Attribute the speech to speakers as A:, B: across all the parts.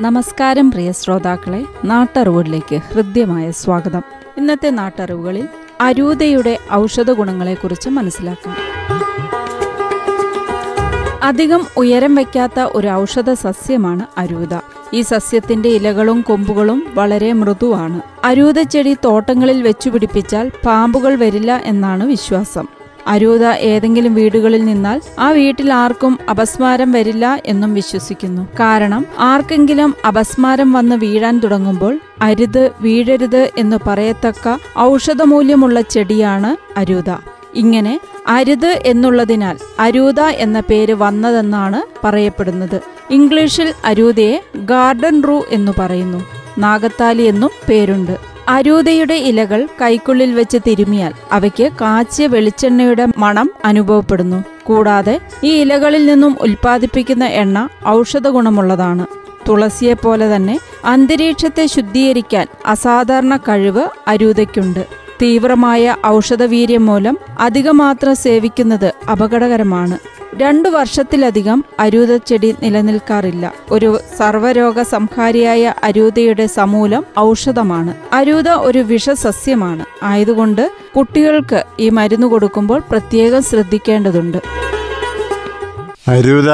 A: നമസ്കാരം പ്രിയ ശ്രോതാക്കളെ നാട്ടറിവുകളിലേക്ക് ഹൃദ്യമായ സ്വാഗതം. ഇന്നത്തെ നാട്ടറിവുകളിൽ അരൂതയുടെ ഔഷധ ഗുണങ്ങളെക്കുറിച്ച് മനസ്സിലാക്കാം. അധികം ഉയരം വയ്ക്കാത്ത ഒരു ഔഷധ സസ്യമാണ് അരൂത. ഈ സസ്യത്തിന്റെ ഇലകളും കൊമ്പുകളും വളരെ മൃദുവാണ്. അരൂത ചെടി തോട്ടങ്ങളിൽ വെച്ചുപിടിപ്പിച്ചാൽ പാമ്പുകൾ വരില്ല എന്നാണ് വിശ്വാസം. അരൂത ഏതെങ്കിലും വീടുകളിൽ നിന്നാൽ ആ വീട്ടിൽ ആർക്കും അപസ്മാരം വരില്ല എന്നും വിശ്വസിക്കുന്നു. കാരണം ആർക്കെങ്കിലും അപസ്മാരം വന്ന് വീഴാൻ തുടങ്ങുമ്പോൾ അരുത് വീഴരുത് എന്ന് പറയത്തക്ക ഔഷധമൂല്യമുള്ള ചെടിയാണ് അരൂത. ഇങ്ങനെ അരുത് എന്നുള്ളതിനാൽ അരൂത എന്ന പേര് വന്നതെന്നാണ് പറയപ്പെടുന്നത്. ഇംഗ്ലീഷിൽ അരൂതയെ ഗാർഡൻ റൂ എന്നു പറയുന്നു. നാഗത്താലി എന്നും പേരുണ്ട്. അരൂതയുടെ ഇലകൾ കൈക്കുള്ളിൽ വെച്ച് തിരുമിയാൽ അവയ്ക്ക് കാച്ചിയ വെളിച്ചെണ്ണയുടെ മണം അനുഭവപ്പെടുന്നു. കൂടാതെ ഈ ഇലകളിൽ നിന്നും ഉൽപ്പാദിപ്പിക്കുന്ന എണ്ണ ഔഷധ ഗുണമുള്ളതാണ്. തുളസിയെ പോലെ തന്നെ അന്തരീക്ഷത്തെ ശുദ്ധീകരിക്കാൻ അസാധാരണ കഴിവ് അരൂതയ്ക്കുണ്ട്. തീവ്രമായ ഔഷധവീര്യം മൂലം അധികമാത്രം സേവിക്കുന്നത് അപകടകരമാണ്. രണ്ടു വർഷത്തിലധികം അരൂതച്ചെടി നിലനിൽക്കാറില്ല. ഒരു സർവരോഗ സംഹാരിയായ അരൂതയുടെ സമൂലം ഔഷധമാണ്. അരൂത ഒരു വിഷസസ്യമാണ്. ആയതുകൊണ്ട് കുട്ടികൾക്ക് ഈ മരുന്ന് കൊടുക്കുമ്പോൾ പ്രത്യേകം ശ്രദ്ധിക്കേണ്ടതുണ്ട്.
B: അരൂത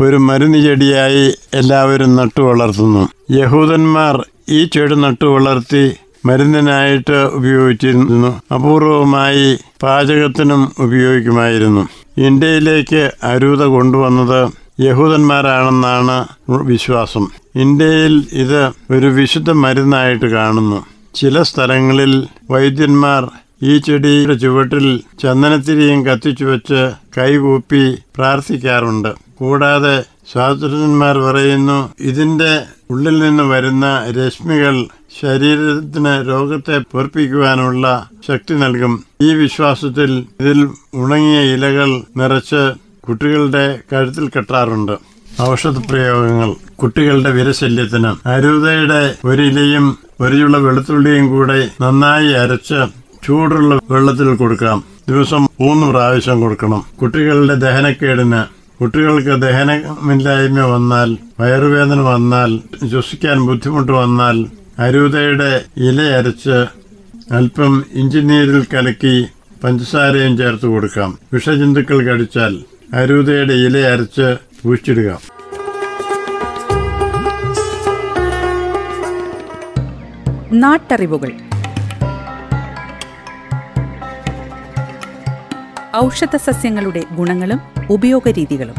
B: ഒരു മരുന്ന് ചെടിയായി എല്ലാവരും നട്ടു വളർത്തുന്നു. യഹൂദന്മാർ ഈ ചെടി നട്ടു വളർത്തി മരുന്നിനായിട്ട് ഉപയോഗിച്ചിരുന്നു. അപൂർവമായി പാചകത്തിനും ഉപയോഗിക്കുമായിരുന്നു. ഇന്ത്യയിലേക്ക് അരൂത കൊണ്ടുവന്നത് യഹൂദന്മാരാണെന്നാണ് വിശ്വാസം. ഇന്ത്യയിൽ ഇത് ഒരു വിശുദ്ധ മരുന്നായിട്ട് കാണുന്നു. ചില സ്ഥലങ്ങളിൽ വൈദ്യന്മാർ ഈ ചെടിയുടെ ചുവട്ടിൽ ചന്ദനത്തിരിയും കത്തിച്ചു വെച്ച് കൈകൂപ്പി പ്രാർത്ഥിക്കാറുണ്ട്. കൂടാതെ ശാസ്ത്രജ്ഞന്മാർ പറയുന്നു ഇതിന്റെ ഉള്ളിൽ നിന്ന് വരുന്ന രശ്മികൾ ശരീരത്തിന് രോഗത്തെ പൊറപ്പിക്കുവാനുള്ള ശക്തി നൽകും. ഈ വിശ്വാസത്തിൽ ഇതിൽ ഉണങ്ങിയ ഇലകൾ നിറച്ച് കുട്ടികളുടെ കഴുത്തിൽ കെട്ടാറുണ്ട്. ഔഷധ പ്രയോഗങ്ങൾ കുട്ടികളുടെ വിരശല്യത്തിന്. അരുതയുടെ ഒരിലയും ഒരിയുള്ള വെളുത്തുള്ളിയും കൂടെ നന്നായി അരച്ച് ചൂടുള്ള വെള്ളത്തിൽ കൊടുക്കാം. ദിവസം മൂന്ന് പ്രാവശ്യം കൊടുക്കണം. കുട്ടികളുടെ ദഹനക്കേടിന്. കുട്ടികൾക്ക് ദഹനമില്ലായ്മ വന്നാൽ വയറുവേദന വന്നാൽ ശ്വസിക്കാൻ ബുദ്ധിമുട്ട് വന്നാൽ അരൂതയുടെ ഇല അരച്ച് അല്പം ഇഞ്ചിനീരിൽ കലക്കി പഞ്ചസാരയും ചേർത്ത് കൊടുക്കാം. വിഷജന്തുക്കൾ കടിച്ചാൽ അരൂതയുടെ ഇല അരച്ച് പൂച്ചിടുക
C: നാട്ടറിവുകൾ. ഔഷധ സസ്യങ്ങളുടെ ഗുണങ്ങളും ഉപയോഗരീതികളും.